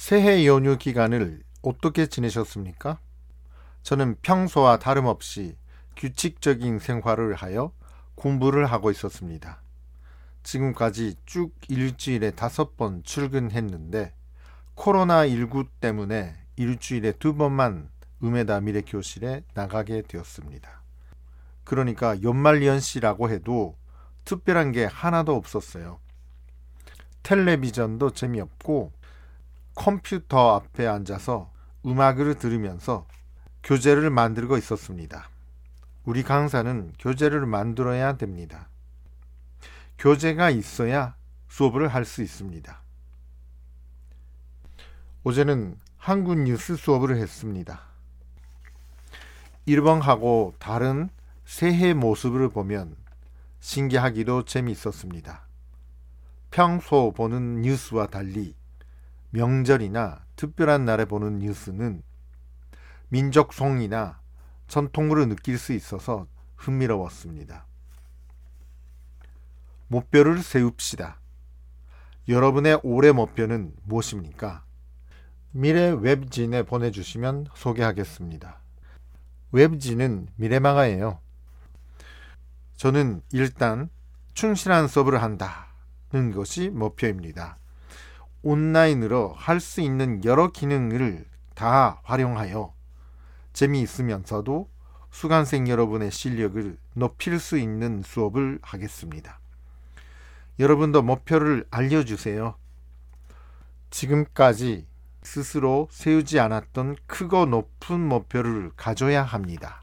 새해 연휴 기간을 어떻게 지내셨습니까? 저는 평소와 다름없이 규칙적인 생활을 하여 공부를 하고 있었습니다. 지금까지 쭉 일주일에 다섯 번 출근했는데 코로나19 때문에 일주일에 두 번만 음에다 미래 교실에 나가게 되었습니다. 그러니까 연말 연시라고 해도 특별한 게 하나도 없었어요. 텔레비전도 재미없고 컴퓨터 앞에 앉아서 음악을 들으면서 교재를 만들고 있었습니다. 우리 강사는 교재를 만들어야 됩니다. 교재가 있어야 수업을 할 수 있습니다. 어제는 한국 뉴스 수업을 했습니다. 일본하고 다른 새해 모습을 보면 신기하기도 재미있었습니다. 평소 보는 뉴스와 달리 명절이나 특별한 날에 보는 뉴스는 민족송이나 전통으로 느낄 수 있어서 흥미로웠습니다. 목표를 세웁시다. 여러분의 올해 목표는 무엇입니까? 미래 웹진에 보내주시면 소개하겠습니다. 웹진은 미래마가예요. 저는 일단 충실한 수업을 한다는 것이 목표입니다. 온라인으로 할 수 있는 여러 기능을 다 활용하여 재미있으면서도 수강생 여러분의 실력을 높일 수 있는 수업을 하겠습니다. 여러분도 목표를 알려주세요. 지금까지 스스로 세우지 않았던 크고 높은 목표를 가져야 합니다.